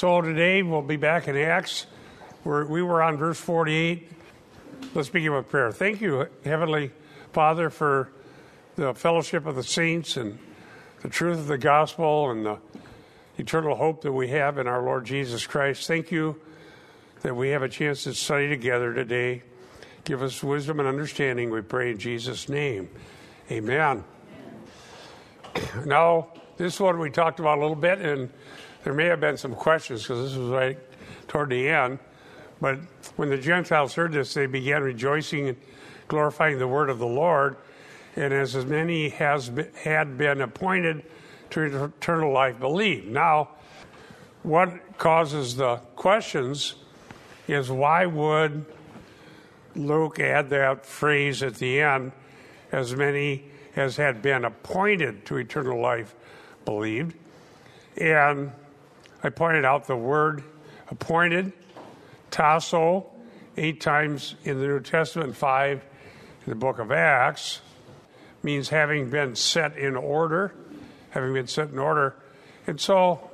So today we'll be back in Acts. We're, we were on verse 48. Let's begin with prayer. Thank you, Heavenly Father, for the fellowship of the saints and the truth of the gospel and the eternal hope that we have in our Lord Jesus Christ. Thank you that we have a chance to study together today. Give us wisdom and understanding, we pray in Jesus' name. Amen. Now, this one we talked about a little bit, and there may have been some questions because this was right toward the end. But when the Gentiles heard this, they began rejoicing and glorifying the word of the Lord. And as many has been, had been appointed to eternal life believed. Now, what causes the questions is why would Luke add that phrase at the end, as many as had been appointed to eternal life believed? And I pointed out the word appointed, tasso, eight times in the New Testament, five in the book of Acts, means having been set in order, having been set in order. And so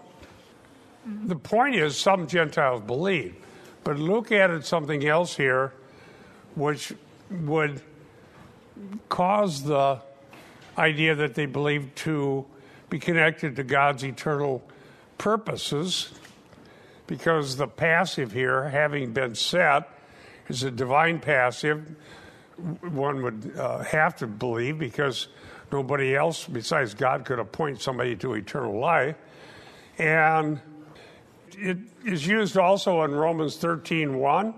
the point is, some Gentiles believe. But Luke added something else here which would cause the idea that they believe to be connected to God's eternal purposes because the passive here, having been set, is a divine passive. One would uh, have to believe because nobody else besides God could appoint somebody to eternal life. And it is used also in Romans 13 1,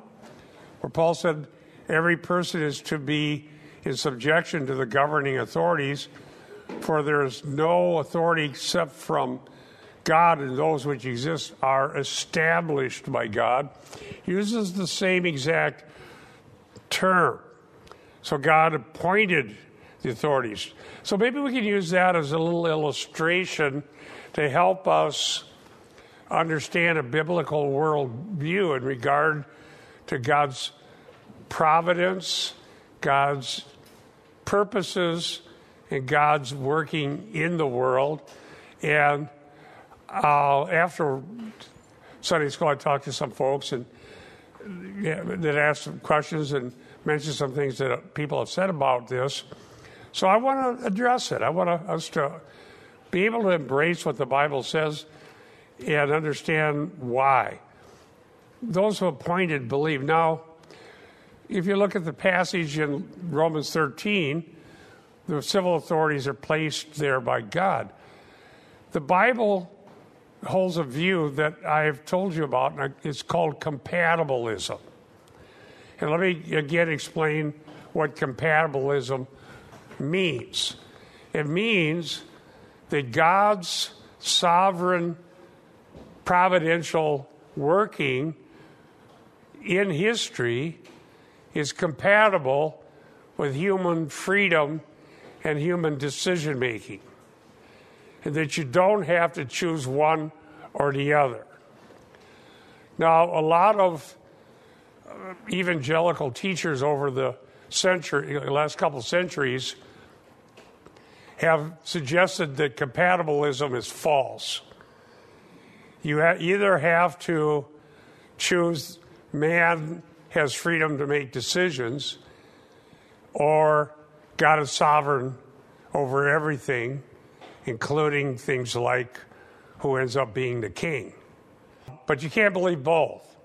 where Paul said, Every person is to be in subjection to the governing authorities, for there is no authority except from God and those which exist are established by God, uses the same exact term. So God appointed the authorities. So maybe we can use that as a little illustration to help us understand a biblical worldview in regard to God's providence, God's purposes, and God's working in the world. And uh, after Sunday school, I talked to some folks and yeah, that asked some questions and mentioned some things that people have said about this. So I want to address it. I want us to be able to embrace what the Bible says and understand why. Those who appointed believe. Now, if you look at the passage in Romans 13, the civil authorities are placed there by God. The Bible holds a view that I have told you about, and it's called compatibilism. And let me again explain what compatibilism means. It means that God's sovereign, providential working in history is compatible with human freedom and human decision making and that you don't have to choose one or the other. Now, a lot of uh, evangelical teachers over the century, last couple centuries, have suggested that compatibilism is false. You either have to choose man has freedom to make decisions, or God is sovereign over everything, including things like who ends up being the king. But you can't believe both.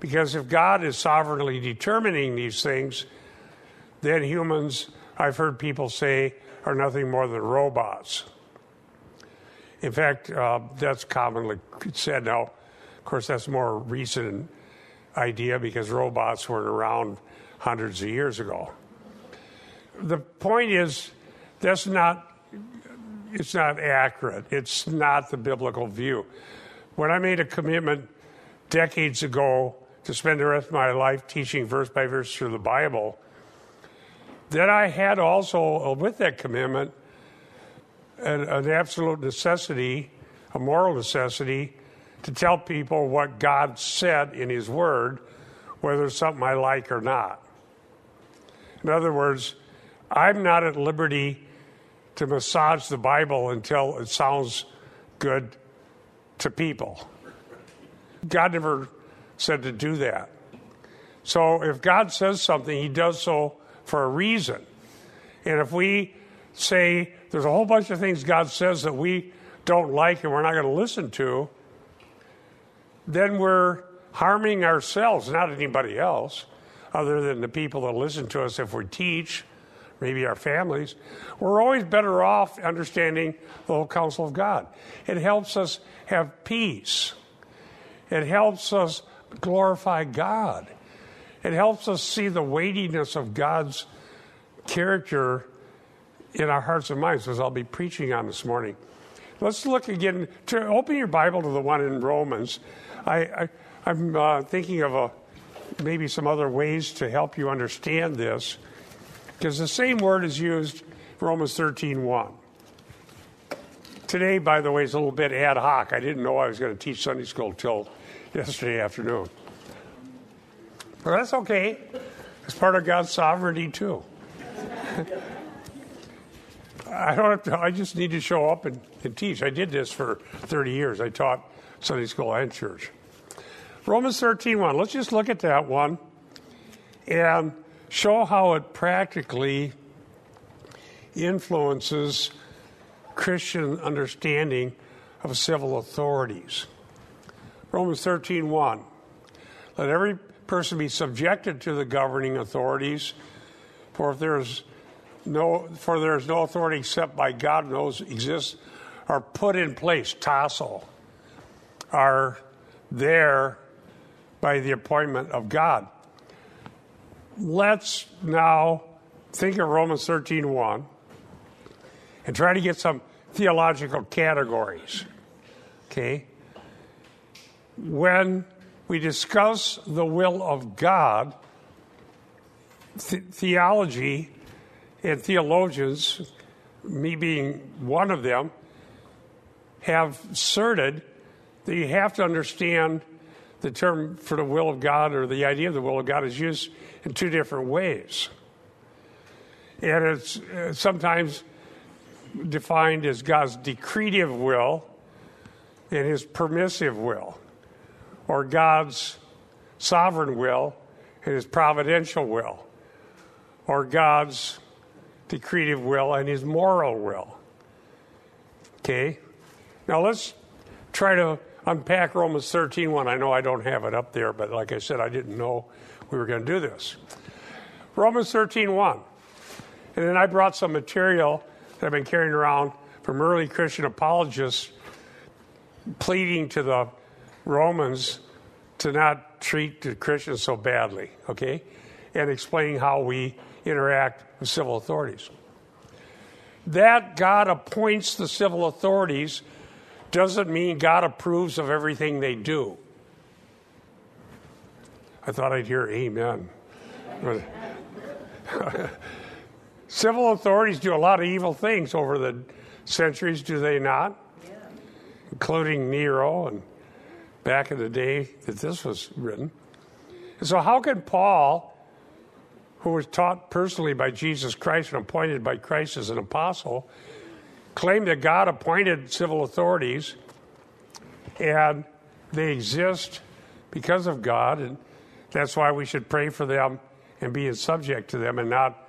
Because if God is sovereignly determining these things, then humans, I've heard people say, are nothing more than robots. In fact, uh, that's commonly said. Now, of course, that's a more recent idea because robots weren't around hundreds of years ago. The point is, that's not it's not accurate. It's not the biblical view. When I made a commitment decades ago to spend the rest of my life teaching verse by verse through the Bible, then I had also, uh, with that commitment, an, an absolute necessity, a moral necessity, to tell people what God said in His Word, whether it's something I like or not. In other words, I'm not at liberty to massage the Bible until it sounds good to people. God never said to do that. So if God says something, he does so for a reason. And if we say there's a whole bunch of things God says that we don't like and we're not going to listen to, then we're harming ourselves, not anybody else, other than the people that listen to us if we teach, maybe our families. We're always better off understanding the whole counsel of God. It helps us have peace, it helps us glorify God, it helps us see the weightiness of God's character in our hearts and minds, as I'll be preaching on this morning. Let's look again. To open your Bible to the one in Romans. I, I, am uh, thinking of a, maybe some other ways to help you understand this, because the same word is used Romans 13:1. Today, by the way, is a little bit ad hoc. I didn't know I was going to teach Sunday school till yesterday afternoon. But that's okay. It's part of God's sovereignty too. I don't have to, I just need to show up and, and teach. I did this for 30 years. I taught Sunday school and church. Romans 13 1. Let's just look at that one and show how it practically influences Christian understanding of civil authorities. Romans 13 1. Let every person be subjected to the governing authorities, for if there is no, for there is no authority except by God knows exists, are put in place, tassel, are there by the appointment of God. Let's now think of Romans 13 1 and try to get some theological categories. Okay? When we discuss the will of God, th- theology and theologians, me being one of them, have asserted that you have to understand the term for the will of God or the idea of the will of God is used in two different ways. And it's uh, sometimes defined as God's decretive will and his permissive will, or God's sovereign will and his providential will, or God's decretive will and his moral will. Okay? Now let's try to unpack Romans 13 one. I know I don't have it up there, but like I said, I didn't know we were going to do this. Romans 13 1. And then I brought some material that I've been carrying around from early Christian apologists pleading to the Romans to not treat the Christians so badly, okay? And explaining how we interact with civil authorities. That God appoints the civil authorities doesn't mean God approves of everything they do. I thought I'd hear amen. civil authorities do a lot of evil things over the centuries, do they not? Yeah. Including Nero and back in the day that this was written. So, how can Paul who was taught personally by Jesus Christ and appointed by Christ as an apostle, claimed that God appointed civil authorities and they exist because of God, and that's why we should pray for them and be subject to them and not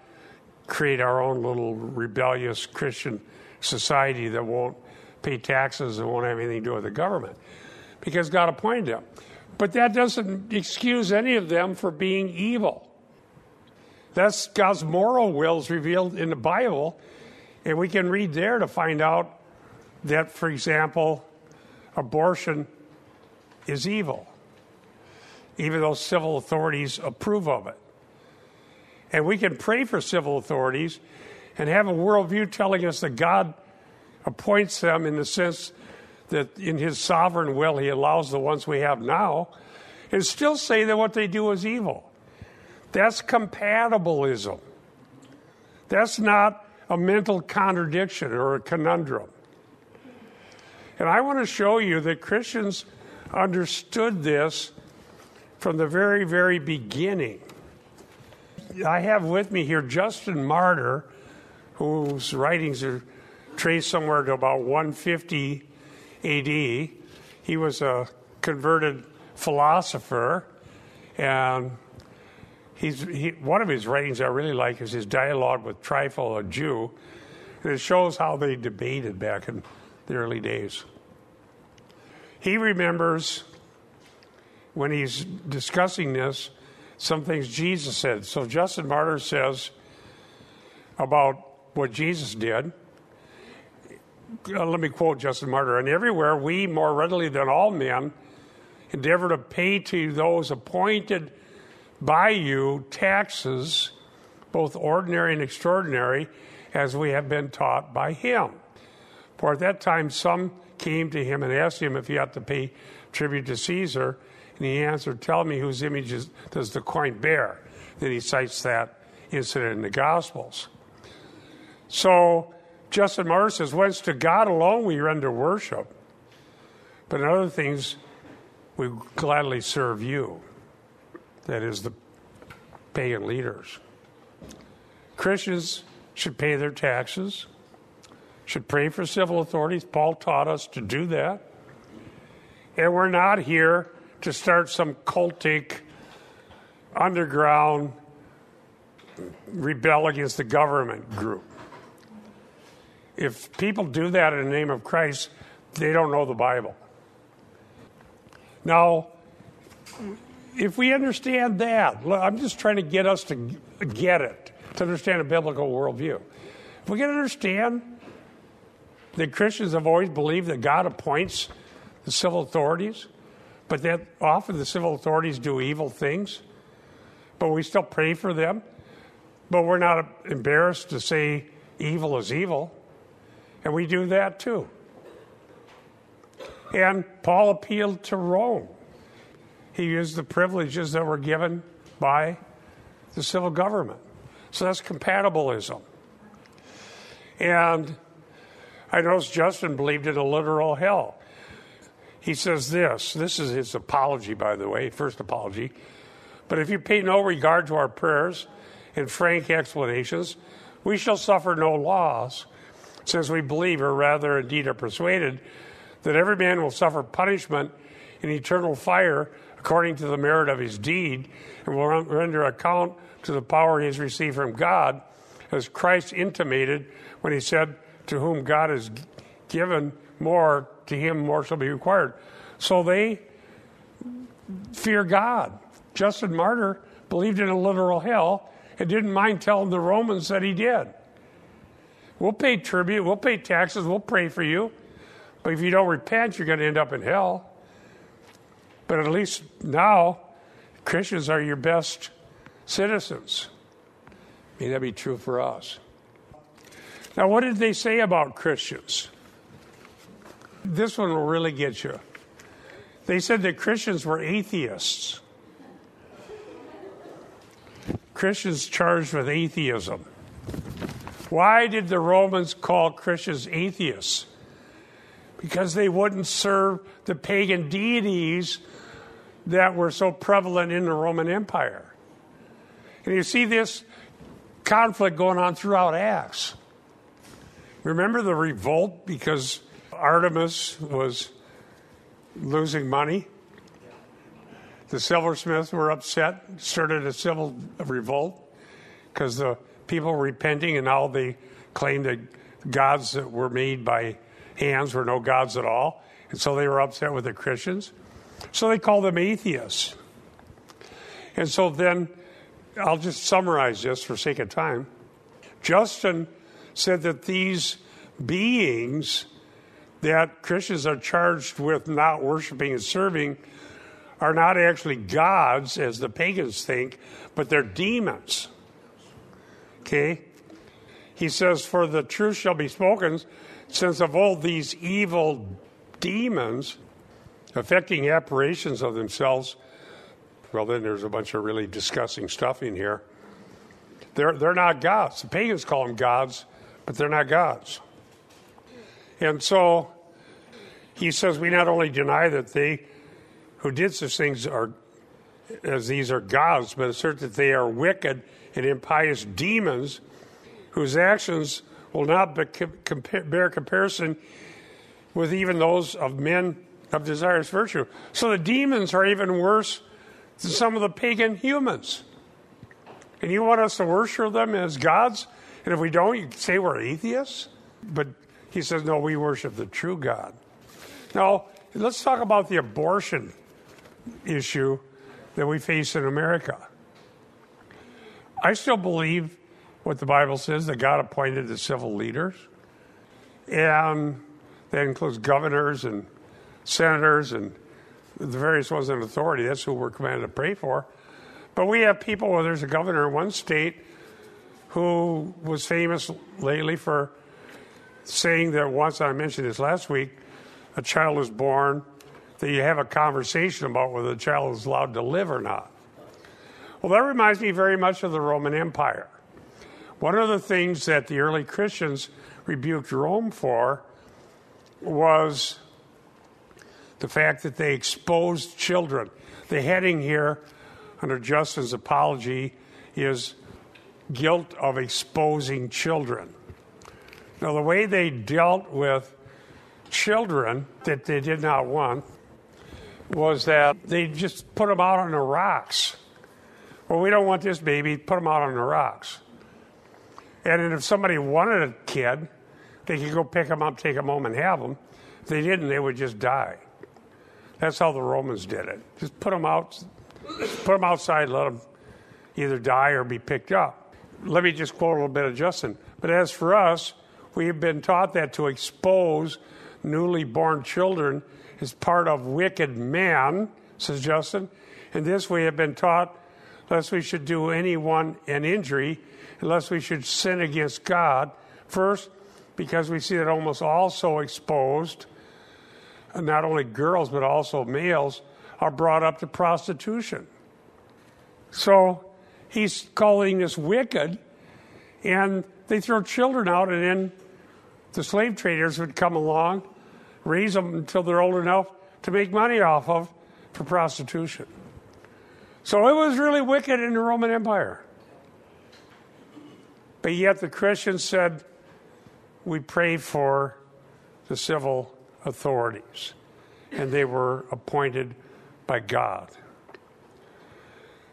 create our own little rebellious Christian society that won't pay taxes and won't have anything to do with the government because God appointed them. But that doesn't excuse any of them for being evil. That's God's moral wills revealed in the Bible. And we can read there to find out that, for example, abortion is evil, even though civil authorities approve of it. And we can pray for civil authorities and have a worldview telling us that God appoints them in the sense that in his sovereign will he allows the ones we have now, and still say that what they do is evil. That's compatibilism. That's not a mental contradiction or a conundrum. And I want to show you that Christians understood this from the very, very beginning. I have with me here Justin Martyr, whose writings are traced somewhere to about 150 AD. He was a converted philosopher, and he's he, one of his writings I really like is his dialogue with Trypho, a Jew, and it shows how they debated back in the early days. He remembers when he's discussing this some things Jesus said. So Justin Martyr says about what Jesus did. Uh, let me quote Justin Martyr. And everywhere we, more readily than all men, endeavor to pay to those appointed by you taxes, both ordinary and extraordinary, as we have been taught by him. For at that time some came to him and asked him if he ought to pay tribute to Caesar. And he answered, Tell me whose image does the coin bear? Then he cites that incident in the Gospels. So Justin Martyr says, Whence to God alone we render worship, but in other things we gladly serve you. That is, the pagan leaders. Christians should pay their taxes, should pray for civil authorities. Paul taught us to do that. And we're not here to start some cultic, underground rebel against the government group. If people do that in the name of Christ, they don't know the Bible. Now, if we understand that, I'm just trying to get us to get it, to understand a biblical worldview. If we can understand that Christians have always believed that God appoints the civil authorities, but that often the civil authorities do evil things, but we still pray for them, but we're not embarrassed to say evil is evil, and we do that too. And Paul appealed to Rome. He used the privileges that were given by the civil government. So that's compatibilism. And I noticed Justin believed in a literal hell. He says this this is his apology, by the way, first apology. But if you pay no regard to our prayers and frank explanations, we shall suffer no loss, since we believe, or rather indeed are persuaded, that every man will suffer punishment in eternal fire according to the merit of his deed, and will render account to the power he has received from God, as Christ intimated when he said, To whom God has given more, to him more shall be required. So they fear God. Justin Martyr believed in a literal hell and didn't mind telling the Romans that he did. We'll pay tribute, we'll pay taxes, we'll pray for you. But if you don't repent, you're going to end up in hell. But at least now, Christians are your best citizens. May that be true for us. Now, what did they say about Christians? This one will really get you. They said that Christians were atheists. Christians charged with atheism. Why did the Romans call Christians atheists? because they wouldn't serve the pagan deities that were so prevalent in the Roman Empire. And you see this conflict going on throughout Acts. Remember the revolt because Artemis was losing money? The silversmiths were upset, started a civil revolt because the people were repenting and now they claimed that gods that were made by hands were no gods at all. And so they were upset with the Christians. So they call them atheists. And so then, I'll just summarize this for sake of time. Justin said that these beings that Christians are charged with not worshiping and serving are not actually gods, as the pagans think, but they're demons. Okay? He says, For the truth shall be spoken, since of all these evil demons affecting apparitions of themselves, well, then there's a bunch of really disgusting stuff in here. They're, they're not gods. The pagans call them gods, but they're not gods. And so he says we not only deny that they who did such things are as these are gods, but assert that they are wicked and impious demons whose actions will not bear comparison with even those of men of desirous virtue. So the demons are even worse than some of the pagan humans. And you want us to worship them as gods? And if we don't, you say we're atheists? But he says, no, we worship the true God. Now, let's talk about the abortion issue that we face in America. I still believe what the Bible says that God appointed the civil leaders, and that includes governors and senators and the various ones in authority. That's who we're commanded to pray for. But we have people, well, there's a governor in one state who was famous lately for saying that once, I mentioned this last week, a child is born, that you have a conversation about whether the child is allowed to live or not. Well, that reminds me very much of the Roman Empire. One of the things that the early Christians rebuked Rome for was the fact that they exposed children. The heading here under Justin's apology is guilt of exposing children. Now, the way they dealt with children that they did not want was that they just put them out on the rocks. Well, we don't want this baby, put them out on the rocks. And if somebody wanted a kid, they could go pick them up, take them home, and have them. If they didn't, they would just die. That's how the Romans did it. Just put them out, put them outside, let them either die or be picked up. Let me just quote a little bit of Justin. But as for us, we have been taught that to expose newly born children is part of wicked man, says Justin. And this we have been taught lest we should do anyone an injury, unless we should sin against God. First, because we see that almost all so exposed, not only girls but also males, are brought up to prostitution. So he's calling this wicked, and they throw children out, and then the slave traders would come along, raise them until they're old enough to make money off of for prostitution. So it was really wicked in the Roman Empire. But yet the Christians said, we pray for the civil authorities, and they were appointed by God.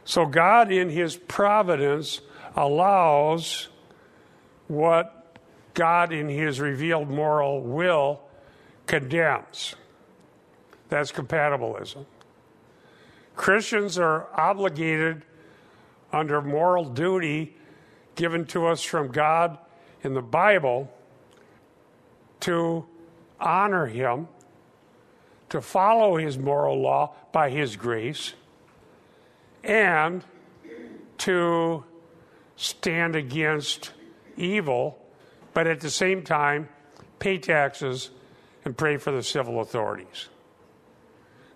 So God, in His providence, allows what God, in His revealed moral will, condemns. That's compatibilism. Christians are obligated under moral duty given to us from God in the Bible to honor Him, to follow His moral law by His grace, and to stand against evil, but at the same time, pay taxes and pray for the civil authorities.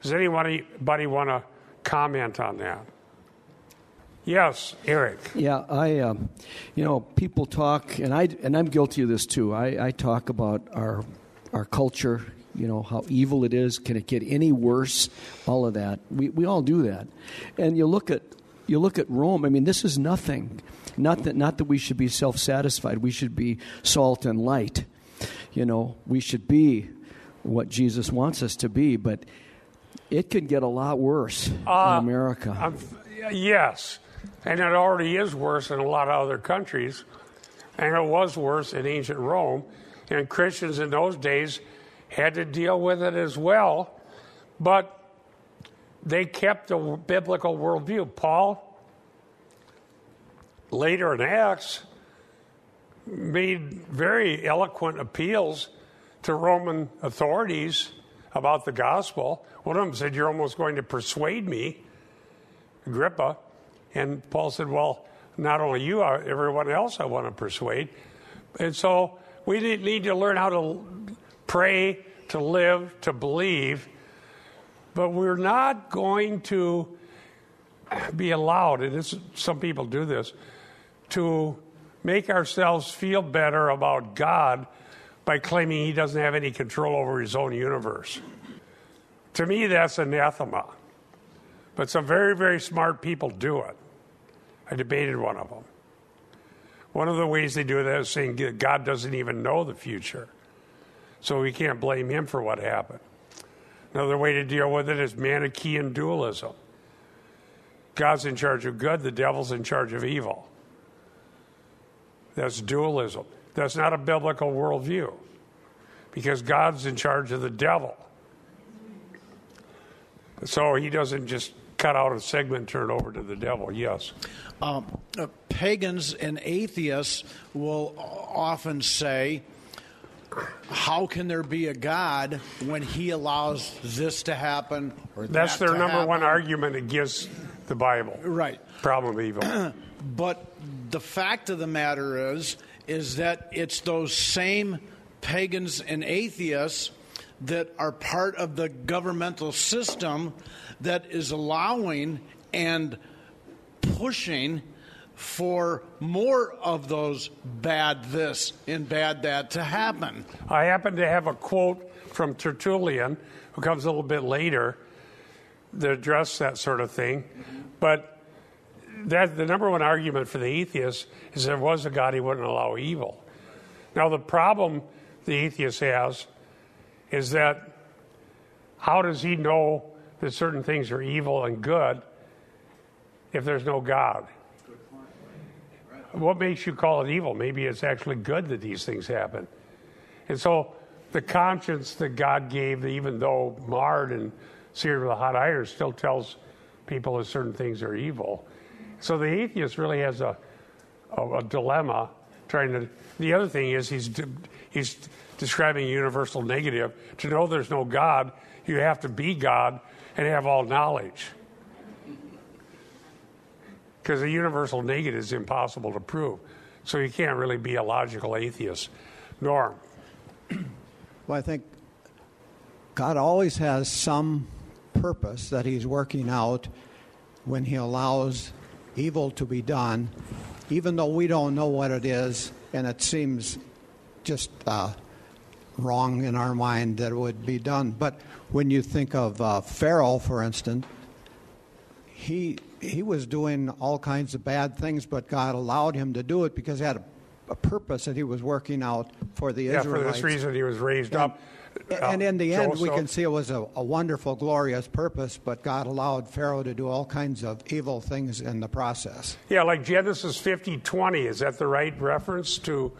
Does anybody want to comment on that? Yes, Eric. Yeah, I, um, you know, people talk, and I, and I'm guilty of this too. I, I talk about our, our culture. You know how evil it is. Can it get any worse? All of that. We, we all do that. And you look at, you look at Rome. I mean, this is nothing. Not that, not that we should be self-satisfied. We should be salt and light. You know, we should be what Jesus wants us to be, but it could get a lot worse uh, in America. Um, yes, and it already is worse in a lot of other countries, and it was worse in ancient Rome. And Christians in those days had to deal with it as well, but they kept the biblical worldview. Paul, later in Acts, made very eloquent appeals to Roman authorities about the gospel. One of them said, You're almost going to persuade me, Agrippa. And Paul said, Well, not only you, uh, everyone else I want to persuade. And so we need to learn how to pray, to live, to believe. But we're not going to be allowed, and some people do this, to make ourselves feel better about God by claiming he doesn't have any control over his own universe. To me, that's anathema. But some very, very smart people do it. I debated one of them. One of the ways they do that is saying God doesn't even know the future. So we can't blame him for what happened. Another way to deal with it is Manichaean dualism. God's in charge of good, the devil's in charge of evil. That's dualism. That's not a biblical worldview because God's in charge of the devil. So he doesn't just cut out a segment, turn it over to the devil. Yes. Um, uh, pagans and atheists will often say, how can there be a God when he allows this to happen or That's that their number happen? one argument against the Bible. Right. Problem of evil. But the fact of the matter is, is that it's those same pagans and atheists that are part of the governmental system that is allowing and pushing for more of those bad this and bad that to happen. I happen to have a quote from Tertullian, who comes a little bit later, to address that sort of thing. But that the number one argument for the atheist is there was a God, he wouldn't allow evil. Now, the problem the atheist has is that how does he know that certain things are evil and good if there's no God? What makes you call it evil? Maybe it's actually good that these things happen. And so the conscience that God gave, even though marred and seared with a hot iron, still tells people that certain things are evil. So the atheist really has a, a, a dilemma trying to. The other thing is he's de- he's describing universal negative. To know there's no God, you have to be God and have all knowledge. Because the universal negative is impossible to prove. So you can't really be a logical atheist. Norm. Well, I think God always has some purpose that He's working out when He allows evil to be done, even though we don't know what it is, and it seems just uh, wrong in our mind that it would be done. But when you think of uh, Pharaoh, for instance, he he was doing all kinds of bad things, but God allowed him to do it because he had a, a purpose that he was working out for the Yeah, for Israelites. this reason he was raised up. And Uh, in the end, we can see it was a, a wonderful, glorious purpose, but God allowed Pharaoh to do all kinds of evil things in the process. Yeah, like Genesis 50 20. Is that the right reference to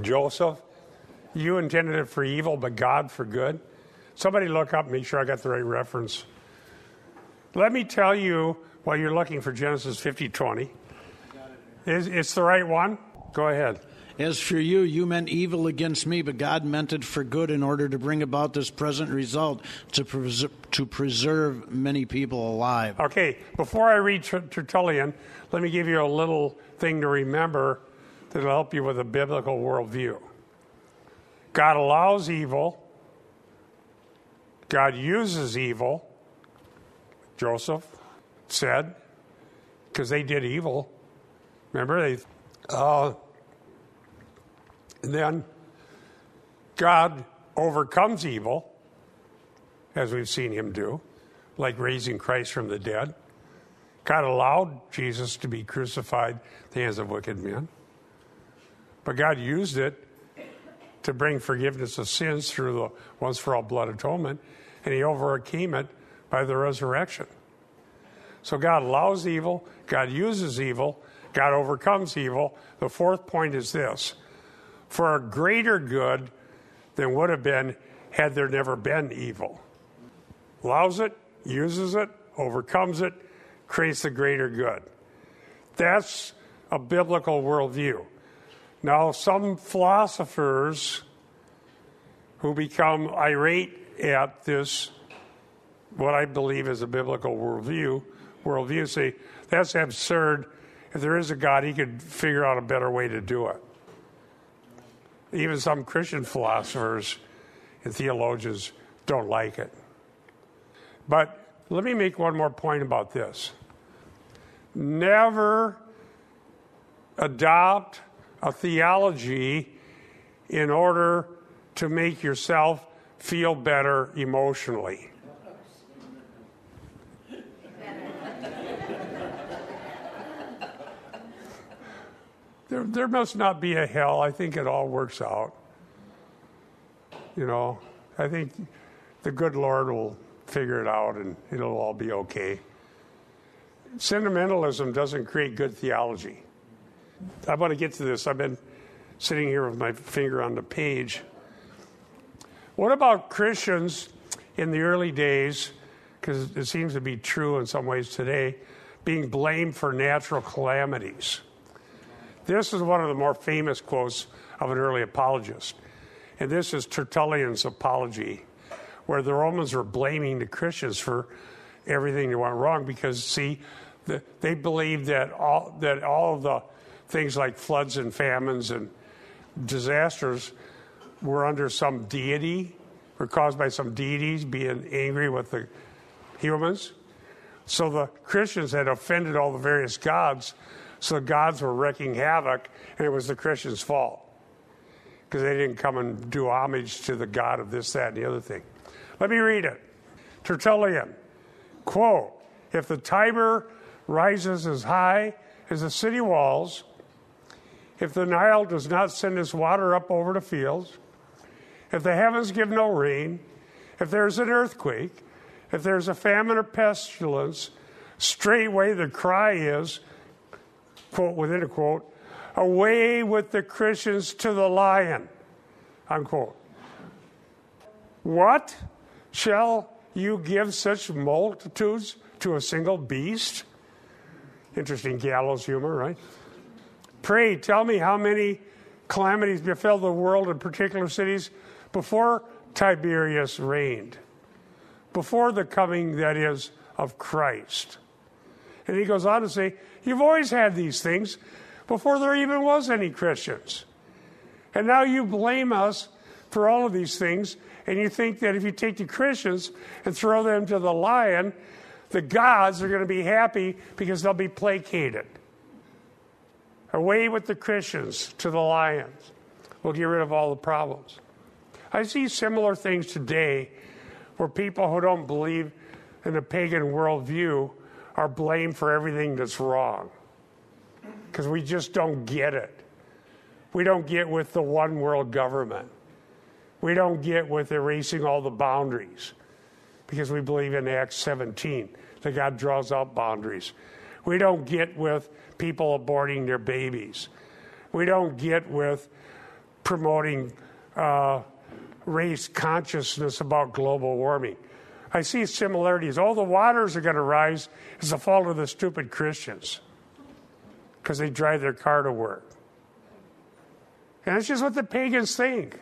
Joseph? You intended it for evil, but God for good. Somebody look up, make sure I got the right reference. Let me tell you while you're looking for Genesis 50 20. Is it's the right one? Go ahead. As for you, you meant evil against me, but God meant it for good in order to bring about this present result to, pres- to preserve many people alive. Okay, before I read Tertullian, let me give you a little thing to remember that'll help you with a biblical worldview. God allows evil, God uses evil, Joseph said, because they did evil. Remember, they. Uh, then God overcomes evil, as we've seen him do, like raising Christ from the dead. God allowed Jesus to be crucified at the hands of wicked men. But God used it to bring forgiveness of sins through the once for all blood atonement, and he overcame it by the resurrection. So God allows evil, God uses evil, God overcomes evil. The fourth point is this for a greater good than would have been had there never been evil. Allows it, uses it, overcomes it, creates the greater good. That's a biblical worldview. Now, some philosophers who become irate at this, what I believe is a biblical worldview, worldview say that's absurd. If there is a God, he could figure out a better way to do it. Even some Christian philosophers and theologians don't like it. But let me make one more point about this. Never adopt a theology in order to make yourself feel better emotionally. There, there must not be a hell. I think it all works out. You know, I think the good Lord will figure it out and it'll all be okay. Sentimentalism doesn't create good theology. I want to get to this. I've been sitting here with my finger on the page. What about Christians in the early days, because it seems to be true in some ways today, being blamed for natural calamities? This is one of the more famous quotes of an early apologist. And this is Tertullian's Apology, where the Romans were blaming the Christians for everything that went wrong because, see, the, they believed that all, that all of the things like floods and famines and disasters were under some deity, were caused by some deities being angry with the humans. So the Christians had offended all the various gods, so the gods were wreaking havoc, and it was the Christians' fault because they didn't come and do homage to the God of this, that, and the other thing. Let me read it. Tertullian, quote, if the Tiber rises as high as the city walls, if the Nile does not send its water up over the fields, if the heavens give no rain, if there's an earthquake, if there's a famine or pestilence, straightway the cry is, quote within a quote, away with the Christians to the lion, unquote. What? Shall you give such multitudes to a single beast? Interesting gallows humor, right? Pray, tell me how many calamities befell the world in particular cities before Tiberius reigned, before the coming, that is, of Christ. And he goes on to say, You've always had these things before there even was any Christians. And now you blame us for all of these things, and you think that if you take the Christians and throw them to the lion, the gods are going to be happy because they'll be placated. Away with the Christians to the lions. We'll get rid of all the problems. I see similar things today where people who don't believe in the pagan worldview are blamed for everything that's wrong because we just don't get it. We don't get with the one world government. We don't get with erasing all the boundaries because we believe in Acts 17 that God draws out boundaries. We don't get with people aborting their babies. We don't get with promoting uh, race consciousness about global warming. I see similarities. All the waters are going to rise as the fault of the stupid Christians because they drive their car to work. And it's just what the pagans think.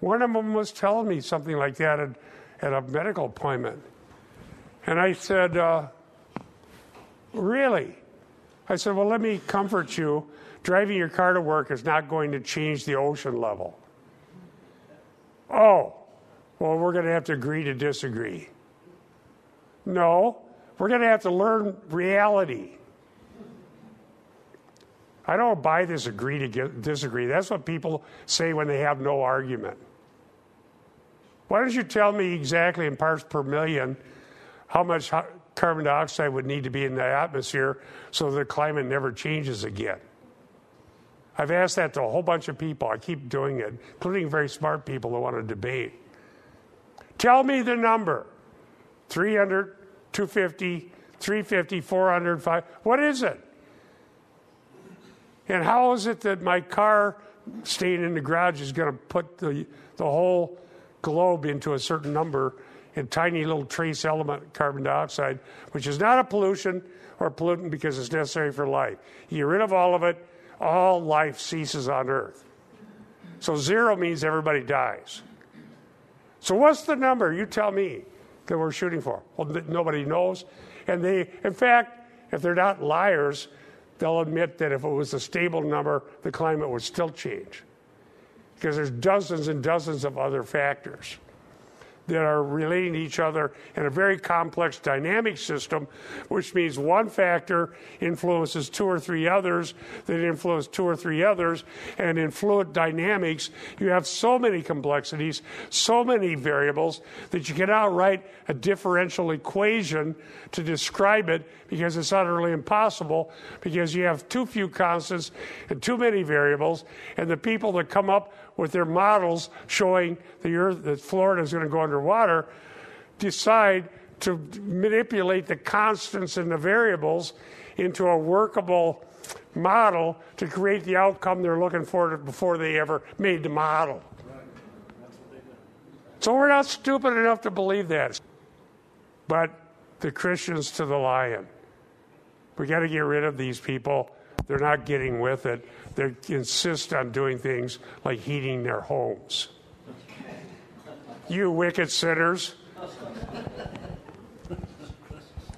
One of them was telling me something like that at, at a medical appointment. And I said, uh, Really? I said, Well, let me comfort you. Driving your car to work is not going to change the ocean level. Oh, well, we're going to have to agree to disagree. No, we're going to have to learn reality. I don't buy this agree to get, disagree. That's what people say when they have no argument. Why don't you tell me exactly in parts per million how much carbon dioxide would need to be in the atmosphere so the climate never changes again? I've asked that to a whole bunch of people. I keep doing it, including very smart people who want to debate. Tell me the number 300, 250, 350, 400, 5. What is it? And how is it that my car staying in the garage is going to put the, the whole globe into a certain number in tiny little trace element carbon dioxide, which is not a pollution or pollutant because it's necessary for life. You get rid of all of it, all life ceases on Earth. So zero means everybody dies. So what's the number? You tell me that we're shooting for. Well, nobody knows. And they, in fact, if they're not liars, they'll admit that if it was a stable number, the climate would still change. Because there's dozens and dozens of other factors. That are relating to each other in a very complex dynamic system, which means one factor influences two or three others that influence two or three others. And in fluid dynamics, you have so many complexities, so many variables that you cannot write a differential equation to describe it because it's utterly impossible because you have too few constants and too many variables. And the people that come up with their models showing the earth that Florida is going to go underwater decide to manipulate the constants and the variables into a workable model to create the outcome they're looking for before they ever made the model. So we're not stupid enough to believe that. But the Christians to the lion. We got to get rid of these people. They're not getting with it. They insist on doing things like heating their homes. You wicked sinners.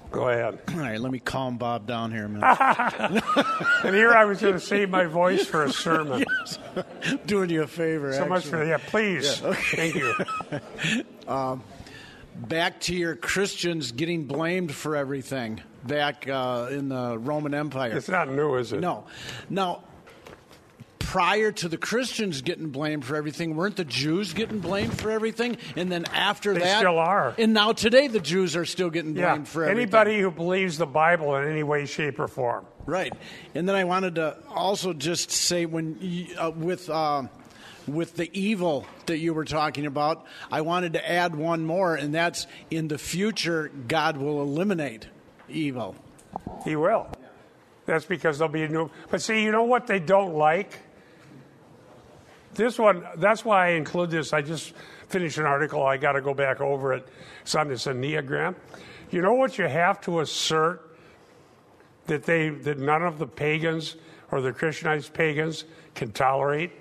Go ahead. All right, let me calm Bob down here a minute. And here I was going to save my voice for a sermon. Doing you a favor. So much for actually. yeah, please. Thank you. back to your Christians getting blamed for everything back uh, in the Roman Empire. It's not new, is it? No. Now, prior to the Christians getting blamed for everything, weren't the Jews getting blamed for everything? And then after They that, still are. And now today, the Jews are still getting Yeah. blamed for everything. Anybody who believes the Bible in any way, shape, or form. Right. And then I wanted to also just say when you, uh, with uh, with the evil that you were talking about, I wanted to add one more, and that's in the future, God will eliminate evil. He will. That's because there'll be a new. But see, you know what they don't like? This one, that's why I include this. I just finished an article. I got to go back over it. It's on this Enneagram. You know what you have to assert that they that none of the pagans or the Christianized pagans can tolerate?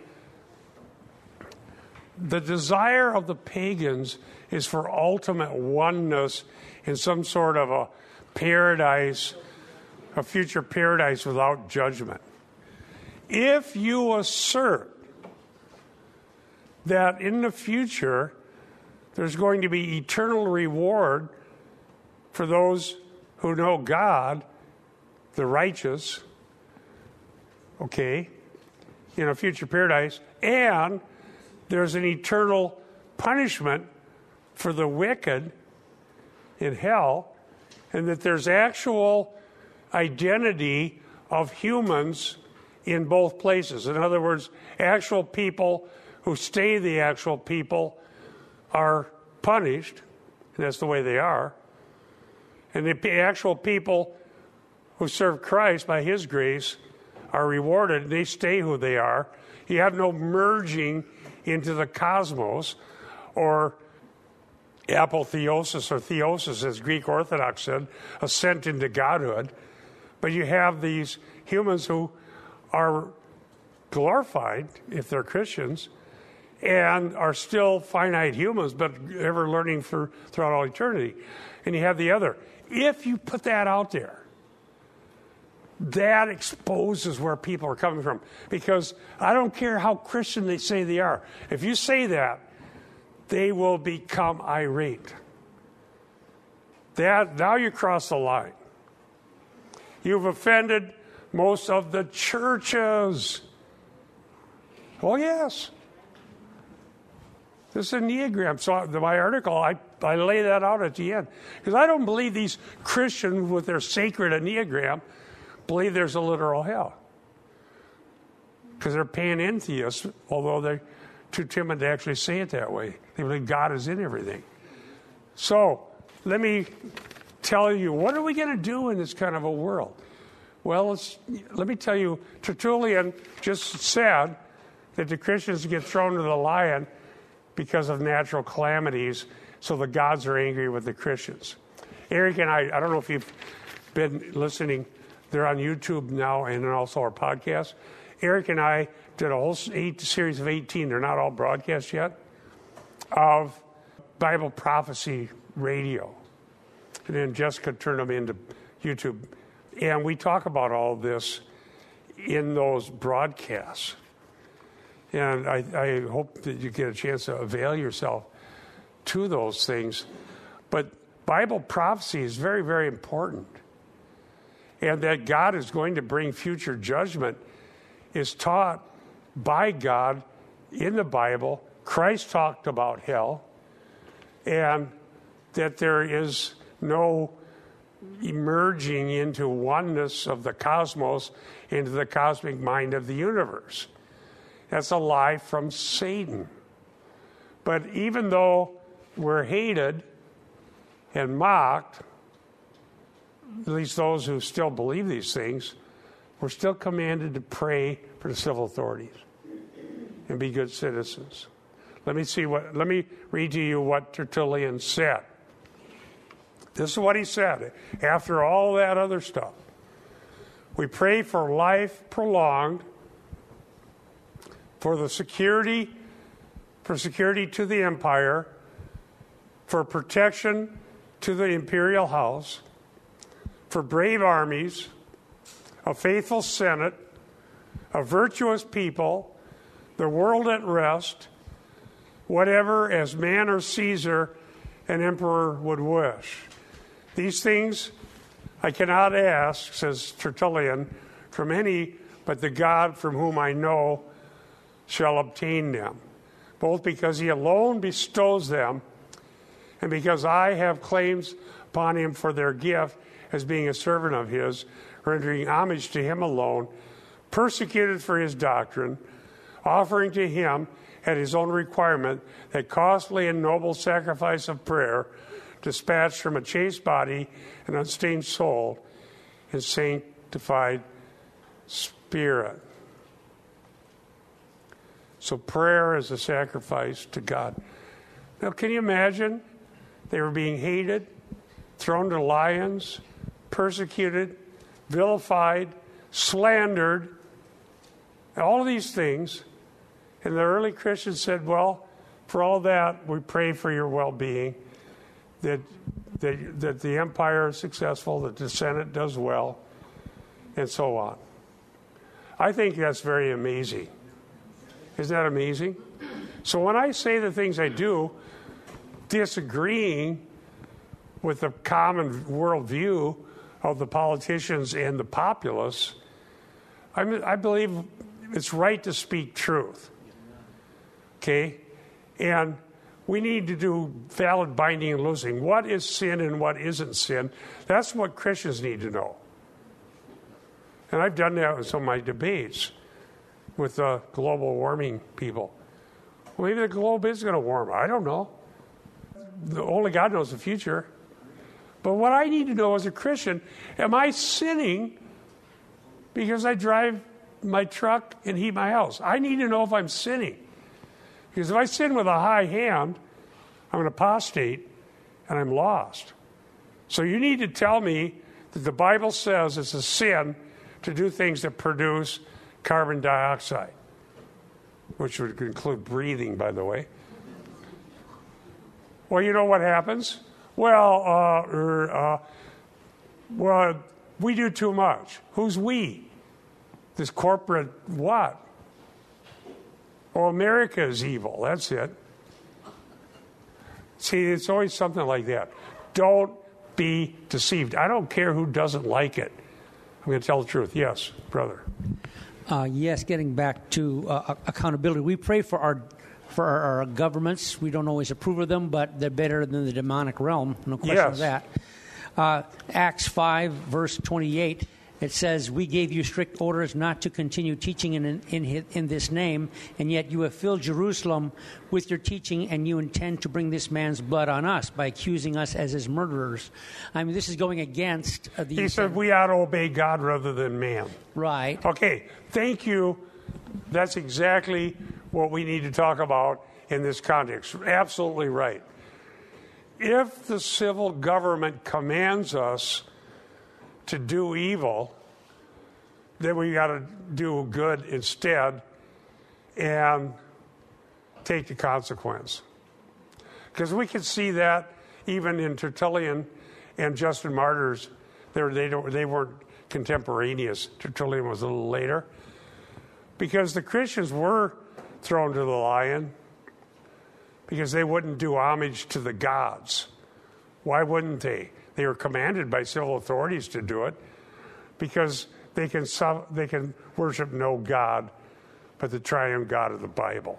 The desire of the pagans is for ultimate oneness in some sort of a paradise, a future paradise without judgment. If you assert that in the future there's going to be eternal reward for those who know God, the righteous, okay, in a future paradise, and there's an eternal punishment for the wicked in hell, and that there's actual identity of humans in both places. In other words, actual people who stay the actual people are punished, and that's the way they are. And the actual people who serve Christ by His grace are rewarded, and they stay who they are. You have no merging into the cosmos or apotheosis or theosis, as Greek Orthodox said, ascent into godhood. But you have these humans who are glorified, if they're Christians, and are still finite humans, but ever learning for, throughout all eternity. And you have the other. If you put that out there, that exposes where people are coming from. Because I don't care how Christian they say they are. If you say that, they will become irate. That now you cross the line. You've offended most of the churches. Oh yes. This is a Enneagram. So my article, I, I lay that out at the end. Because I don't believe these Christians with their sacred Enneagram believe there's a literal hell. Because they're panentheists, although they're too timid to actually say it that way. They believe God is in everything. So let me tell you, what are we going to do in this kind of a world? Well, let me tell you, Tertullian just said that the Christians get thrown to the lion because of natural calamities, so the gods are angry with the Christians. Eric and I, I don't know if you've been listening, they're on YouTube now and also our podcast. Eric and I did a whole eight series of 18, they're not all broadcast yet, of Bible prophecy radio. And then Jessica turned them into YouTube. And we talk about all this in those broadcasts. And I, I hope that you get a chance to avail yourself to those things. But Bible prophecy is very, very important. And that God is going to bring future judgment is taught by God in the Bible. Christ talked about hell, and that there is no emerging into oneness of the cosmos into the cosmic mind of the universe. That's a lie from Satan. But even though we're hated and mocked, at least those who still believe these things, we're still commanded to pray for the civil authorities and be good citizens. Let me see what let me read to you what Tertullian said. This is what he said after all that other stuff. We pray for life prolonged, for the security, for security to the empire, for protection to the imperial house, for brave armies, a faithful senate, a virtuous people, the world at rest, whatever as man or Caesar an emperor would wish. These things I cannot ask, says Tertullian, from any but the God from whom I know shall obtain them, both because he alone bestows them and because I have claims upon him for their gift as being a servant of his, rendering homage to him alone, persecuted for his doctrine, offering to him at his own requirement that costly and noble sacrifice of prayer dispatched from a chaste body and unstained soul and sanctified spirit. So, prayer is a sacrifice to God. Now, can you imagine? They were being hated, thrown to lions, persecuted, vilified, slandered, all of these things. And the early Christians said, Well, for all that, we pray for your well being that, that, that the empire is successful, that the Senate does well, and so on. I think that's very amazing. Isn't that amazing? So when I say the things I do, disagreeing with the common worldview of the politicians and the populace, I, I believe it's right to speak truth. Okay? And we need to do valid binding and loosing. What is sin and what isn't sin? That's what Christians need to know. And I've done that in some of my debates with the global warming people. Well, maybe the globe is going to warm. I don't know. The, only God knows the future. But what I need to know as a Christian, am I sinning because I drive my truck and heat my house? I need to know if I'm sinning. Because if I sin with a high hand, I'm an apostate and I'm lost. So you need to tell me that the Bible says it's a sin to do things that produce carbon dioxide, which would include breathing, by the way. Well, you know what happens? Well, uh, er, uh, well, we do too much. Who's we? This corporate what? Oh, America is evil. That's it. See, it's always something like that. Don't be deceived. I don't care who doesn't like it. I'm going to tell the truth. Yes, brother. Uh, yes, getting back to uh, accountability, we pray for our for our, our, governments. We don't always approve of them, but they're better than the demonic realm. No question yes. of that. Uh, Acts five, verse twenty-eight. It says, We gave you strict orders not to continue teaching in, in, in, this name, and yet you have filled Jerusalem with your teaching, and you intend to bring this man's blood on us by accusing us as his murderers. I mean, this is going against uh, the. He said, We ought to obey God rather than man. Right. Okay, thank you. That's exactly what we need to talk about in this context. Absolutely right. If the civil government commands us, to do evil, then we got to do good instead and take the consequence. Because we can see that even in Tertullian and Justin Martyr's, they, were, they, they weren't contemporaneous. Tertullian was a little later. Because the Christians were thrown to the lion because they wouldn't do homage to the gods. Why wouldn't they? They were commanded by civil authorities to do it because they can, they can worship no God but the triune God of the Bible.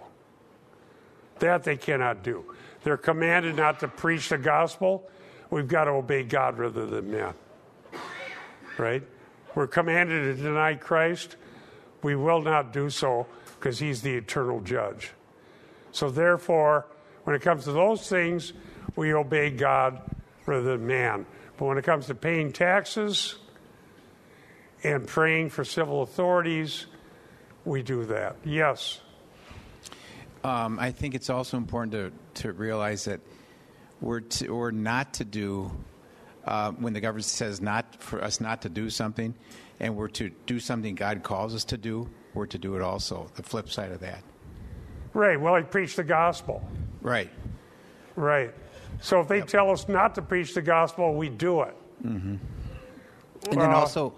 That they cannot do. They're commanded not to preach the gospel. We've got to obey God rather than men. Right? We're commanded to deny Christ. We will not do so because he's the eternal judge. So, therefore, when it comes to those things, we obey God rather than man. But when it comes to paying taxes and praying for civil authorities, we do that. Yes. Um, I think it's also important to, to realize that we're, to, we're not to do, uh, when the government says not for us not to do something, and we're to do something God calls us to do, we're to do it also. The flip side of that. Right. Well, I preach the gospel. Right. Right. So if they yep. tell us not to preach the gospel, we do it. Mm-hmm. And then uh, also,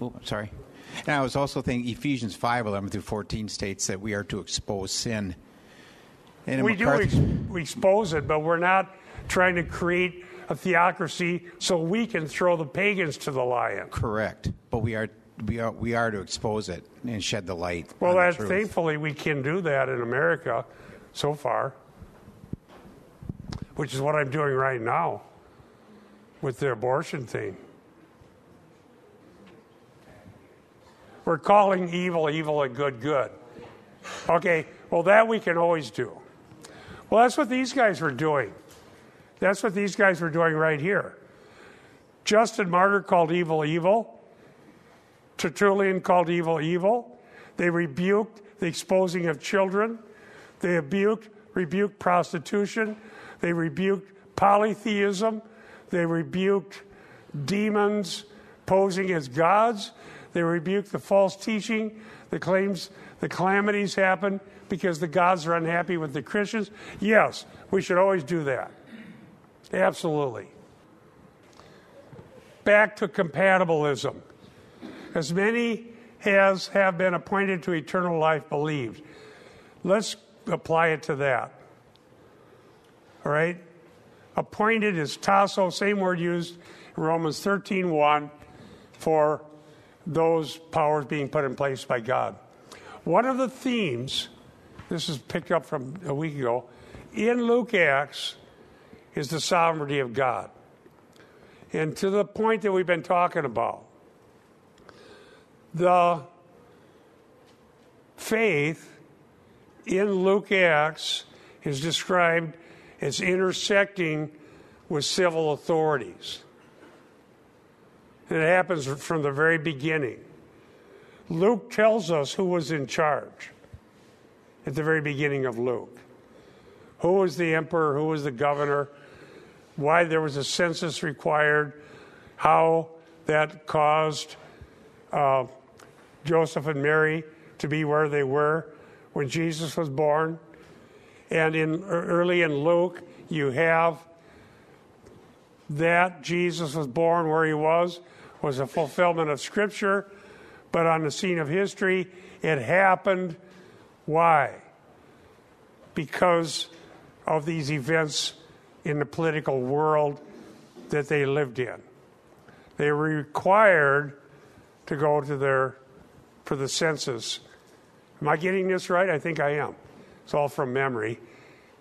oh, sorry. And I was also thinking Ephesians 5 11 through 14 states that we are to expose sin. And we McCarthy, do ex- we expose it, but we're not trying to create a theocracy so we can throw the pagans to the lion. Correct. But we are we are we are to expose it and shed the light. Well, that thankfully we can do that in America so far, which is what I'm doing right now with the abortion thing. We're calling evil evil and good good. Okay, well, that we can always do. Well, that's what these guys were doing. That's what these guys were doing right here. Justin Martyr called evil evil. Tertullian called evil evil. They rebuked the exposing of children. They rebuked, rebuked prostitution. They rebuked polytheism. They rebuked demons posing as gods. They rebuked the false teaching that claims the calamities happen because the gods are unhappy with the Christians. Yes, we should always do that. Absolutely. Back to compatibilism. As many as have been appointed to eternal life believed. Let's apply it to that. All right? Appointed is tasso, same word used in Romans 13:1 for those powers being put in place by God. One of the themes, this is picked up from a week ago, in Luke Acts is the sovereignty of God. And to the point that we've been talking about, the faith in Luke Acts is described as intersecting with civil authorities. And It happens from the very beginning. Luke tells us who was in charge at the very beginning of Luke. Who was the emperor? Who was the governor? Why there was a census required? How that caused uh, Joseph and Mary to be where they were when Jesus was born. And in er, early in Luke, you have that Jesus was born where he was was a fulfillment of Scripture, but on the scene of history, it happened. Why? Because of these events in the political world that they lived in. They were required to go to their for the census. Am I getting this right? I think I am. It's all from memory.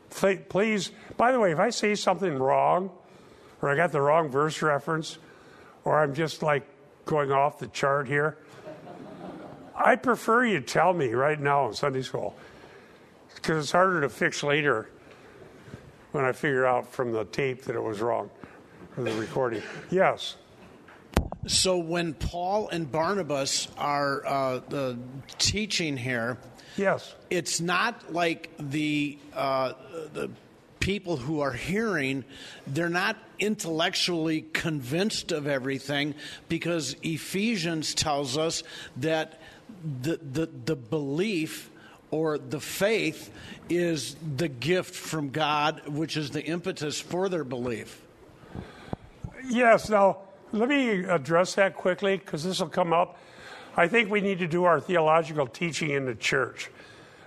Please, by the way, if I say something wrong or I got the wrong verse reference, or I'm just like going off the chart here, I prefer you tell me right now in Sunday school because it's harder to fix later when I figure out from the tape that it was wrong from the recording. Yes. So when Paul and Barnabas are uh, teaching here, yes, it's not like the uh, the people who are hearing, they're not intellectually convinced of everything because Ephesians tells us that the, the, the belief or the faith is the gift from God, which is the impetus for their belief. Yes, now let me address that quickly because this will come up. I think we need to do our theological teaching in the church.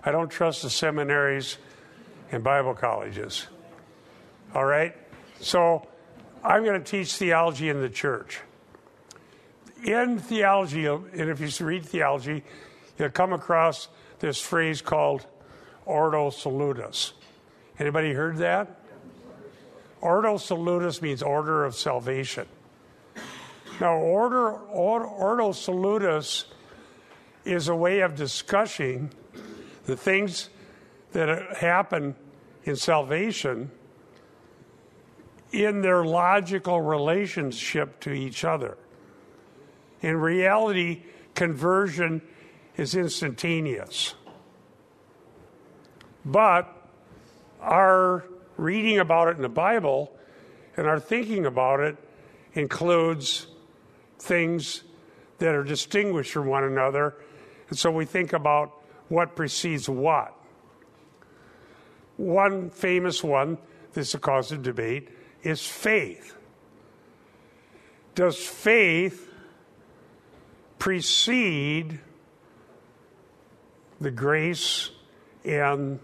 I don't trust the seminaries and Bible colleges. All right? So I'm going to teach theology in the church. In theology, and if you read theology, you'll come across this phrase called Ordo Salutis. Anybody heard that? Ordo Salutis means order of salvation. Now, order, Ordo Salutis is a way of discussing the things that happen in salvation in their logical relationship to each other. In reality, conversion is instantaneous. But our reading about it in the Bible and our thinking about it includes things that are distinguished from one another. And so we think about what precedes what. One famous one that's a cause of debate is faith. Does faith precede the grace and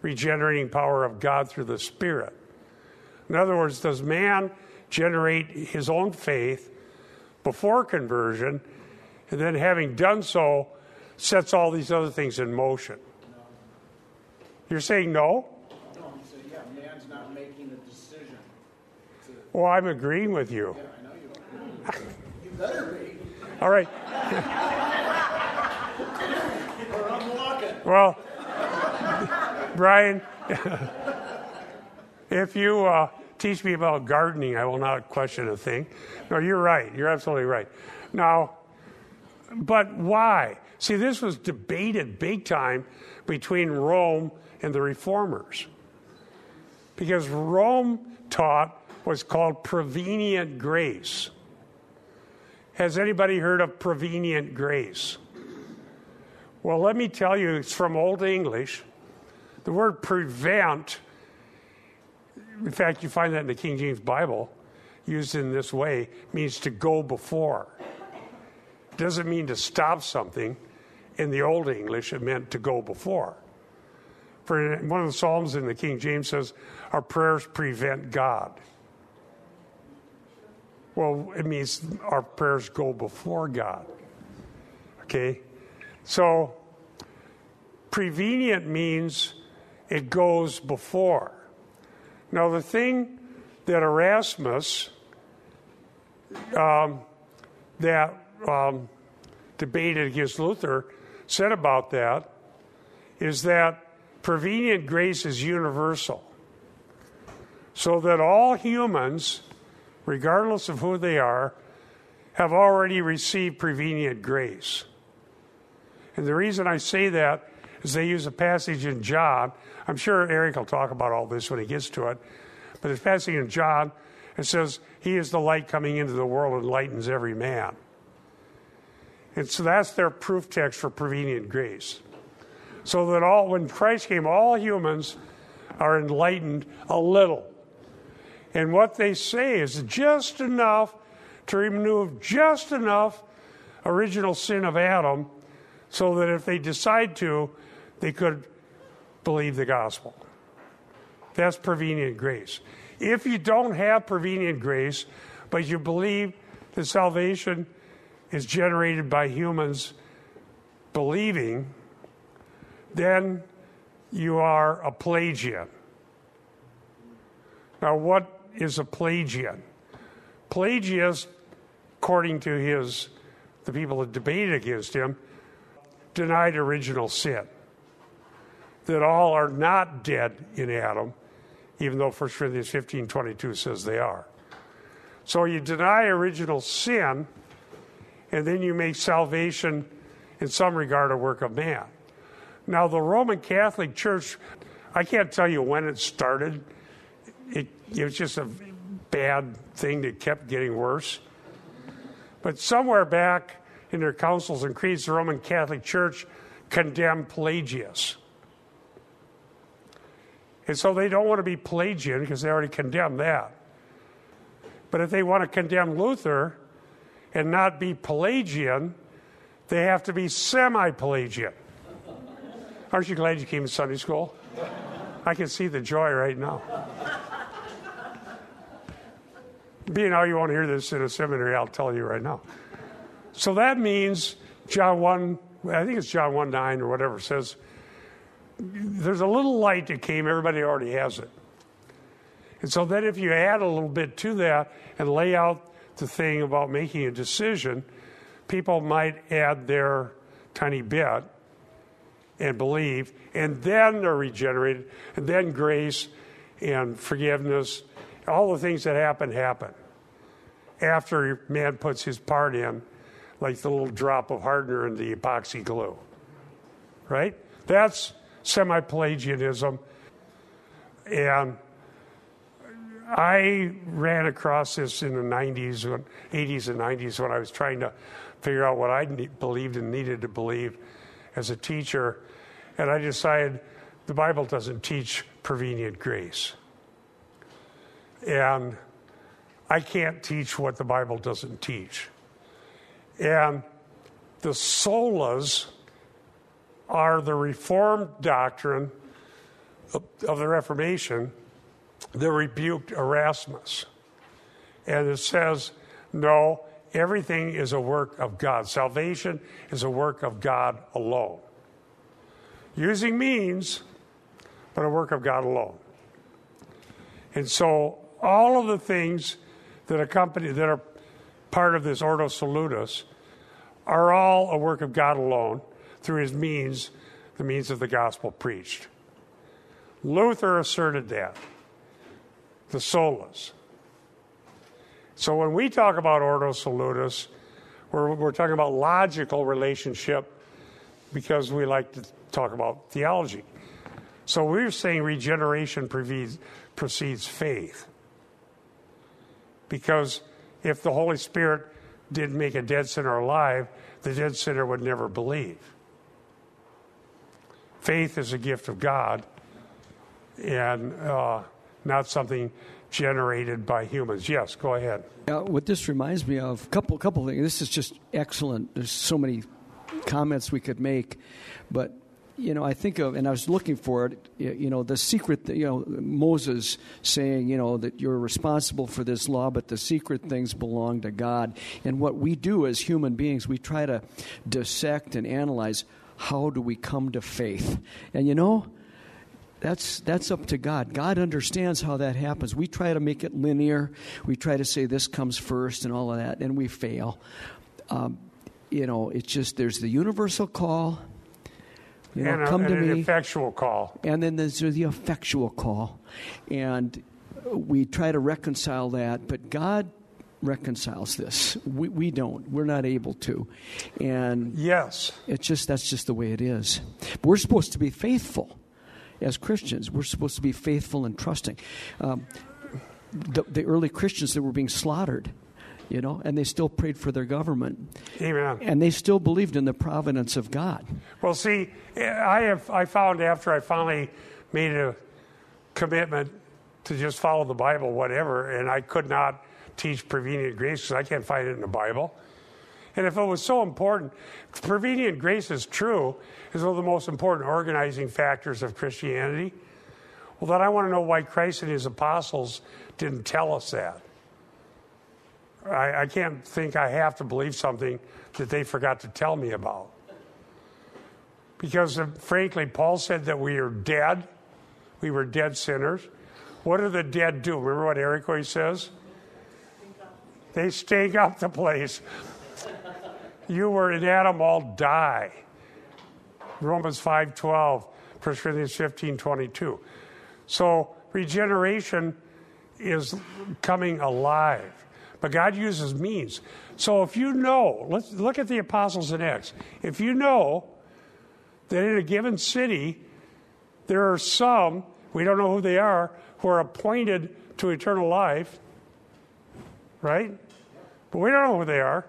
regenerating power of God through the Spirit? In other words, does man generate his own faith before conversion, and then having done so, sets all these other things in motion? You're saying no? No, I'm saying, yeah, man's not making a decision. Well, I'm agreeing with you. Yeah, I know you are. You better be, All right. or I'm walking. Well, Brian, if you uh, teach me about gardening, I will not question a thing. No, you're right. You're absolutely right. Now, but why? See, this was debated big time between Rome and the reformers. Because Rome taught what's called prevenient grace. Has anybody heard of prevenient grace? Well, let me tell you, it's from Old English. The word prevent, in fact, you find that in the King James Bible, used in this way, means to go before. Doesn't mean to stop something. In the Old English, it meant to go before. For one of the Psalms in the King James says, Our prayers prevent God. Well, it means our prayers go before God. Okay? So, prevenient means it goes before. Now, the thing that Erasmus, um, that um, debated against Luther, said about that is that prevenient grace is universal. So that all humans, regardless of who they are, have already received prevenient grace. And the reason I say that is they use a passage in John. I'm sure Eric will talk about all this when he gets to it. But a passage in John that says, He is the light coming into the world and enlightens every man. And so that's their proof text for prevenient grace. So that all, when Christ came, all humans are enlightened a little. And what they say is just enough to remove just enough original sin of Adam so that if they decide to, they could believe the gospel. That's prevenient grace. If you don't have prevenient grace, but you believe that salvation is generated by humans believing, then you are a Pelagian. Now, what is a Pelagian? Pelagius, according to his the people that debated against him, denied original sin. That all are not dead in Adam, even though 1 Corinthians 15 22 says they are. So you deny original sin, and then you make salvation in some regard a work of man. Now, the Roman Catholic Church, I can't tell you when it started. It, it was just a bad thing that kept getting worse. But somewhere back in their councils and creeds, the Roman Catholic Church condemned Pelagius. And so they don't want to be Pelagian because they already condemned that. But if they want to condemn Luther and not be Pelagian, they have to be semi Pelagian. Aren't you glad you came to Sunday school? I can see the joy right now. Being how you won't hear this in a seminary, I'll tell you right now. So that means John 1, I think it's John 1 9 or whatever, says there's a little light that came, everybody already has it. And so then if you add a little bit to that and lay out the thing about making a decision, people might add their tiny bit and believe, and then they're regenerated, and then grace and forgiveness, all the things that happen happen after man puts his part in, like the little drop of hardener in the epoxy glue. Right? That's semi Pelagianism. And I ran across this in the 90s, when, 80s and 90s when I was trying to figure out what I believed and needed to believe as a teacher. And I decided the Bible doesn't teach prevenient grace. And I can't teach what the Bible doesn't teach. And the solas are the Reformed doctrine of, the Reformation that rebuked Erasmus. And it says, no, everything is a work of God. Salvation is a work of God alone. Using means, but a work of God alone. And so all of the things that accompany that are part of this Ordo Salutis are all a work of God alone through his means, the means of the gospel preached. Luther asserted that, the solas. So when we talk about Ordo Salutis, we're, we're talking about logical relationship because we like to talk about theology. So we're saying regeneration precedes, precedes faith. Because if the Holy Spirit didn't make a dead sinner alive, the dead sinner would never believe. Faith is a gift of God and uh, not something generated by humans. Yes, go ahead. Uh, what this reminds me of, a couple, couple things. This is just excellent. There's so many comments we could make, but you know, I think of, and I was looking for it, you know, the secret, you know, Moses saying, you know, that you're responsible for this law, but the secret things belong to God. And what we do as human beings, we try to dissect and analyze how do we come to faith. And you know, that's that's up to God. God understands how that happens. We try to make it linear. We try to say this comes first and all of that, and we fail. Um, you know, it's just there's the universal call you know, and a, come and to an me. effectual call. And then there's the effectual call. And we try to reconcile that, but God reconciles this. We, we don't. We're not able to. And yes, it's just that's just the way it is. But we're supposed to be faithful as Christians. We're supposed to be faithful and trusting. Um, the, the early Christians that were being slaughtered you know, and they still prayed for their government. Amen. And they still believed in the providence of God. Well, see, I have I found after I finally made a commitment to just follow the Bible, whatever, and I could not teach prevenient grace because I can't find it in the Bible. And if it was so important, prevenient grace is true, is one of the most important organizing factors of Christianity. Well, then I want to know why Christ and his apostles didn't tell us that. I, I can't think I have to believe something that they forgot to tell me about. Because, uh, frankly, Paul said that we are dead. We were dead sinners. What do the dead do? Remember what Eric always says? They stake up the place. You were in Adam, all die. Romans 5.12, 1 Corinthians 15.22. So regeneration is coming alive. But God uses means. So if you know, let's look at the apostles in Acts. If you know that in a given city there are some, we don't know who they are, who are appointed to eternal life, right? But we don't know who they are.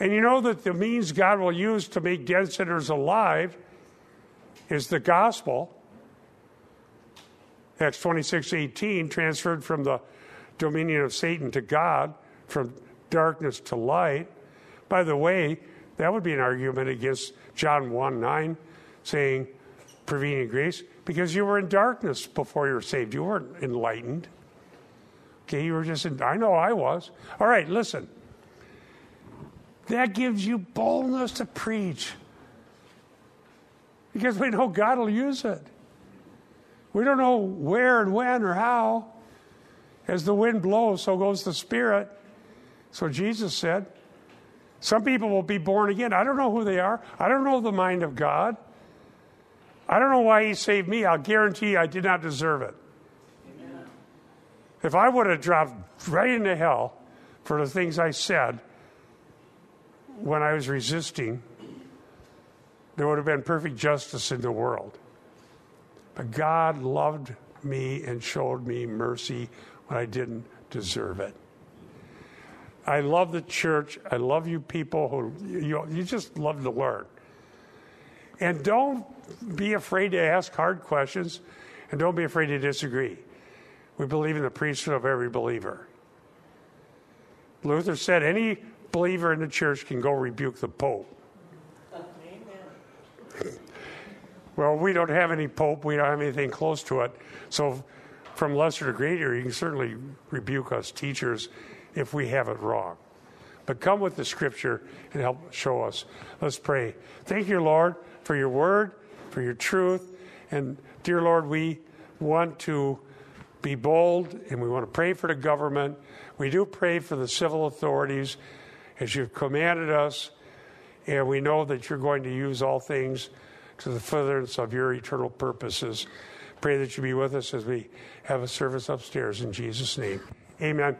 And you know that the means God will use to make dead sinners alive is the gospel. Acts 26 18, transferred from the dominion of Satan to God, from darkness to light. By the way, that would be an argument against John 1 9, saying prevenient grace? Because you were in darkness before you were saved. You weren't enlightened. Okay, you were just in, I know I was. All right, listen. That gives you boldness to preach. Because we know God will use it. We don't know where and when or how. As the wind blows, so goes the Spirit. So Jesus said. Some people will be born again. I don't know who they are. I don't know the mind of God. I don't know why He saved me. I'll guarantee I did not deserve it. If I would have dropped right into hell for the things I said when I was resisting, there would have been perfect justice in the world. But God loved me and showed me mercy when I didn't deserve it. I love the church. I love you people who you, you just love to learn. And don't be afraid to ask hard questions and don't be afraid to disagree. We believe in the priesthood of every believer. Luther said any believer in the church can go rebuke the Pope. Amen. Well, we don't have any Pope. We don't have anything close to it. So, from lesser to greater, you can certainly rebuke us teachers if we have it wrong. But come with the scripture and help show us. Let's pray. Thank you, Lord, for your word, for your truth. And dear Lord, we want to be bold and we want to pray for the government. We do pray for the civil authorities as you've commanded us. And we know that you're going to use all things to the furtherance of your eternal purposes. Pray that you be with us as we have a service upstairs in Jesus' name. Amen.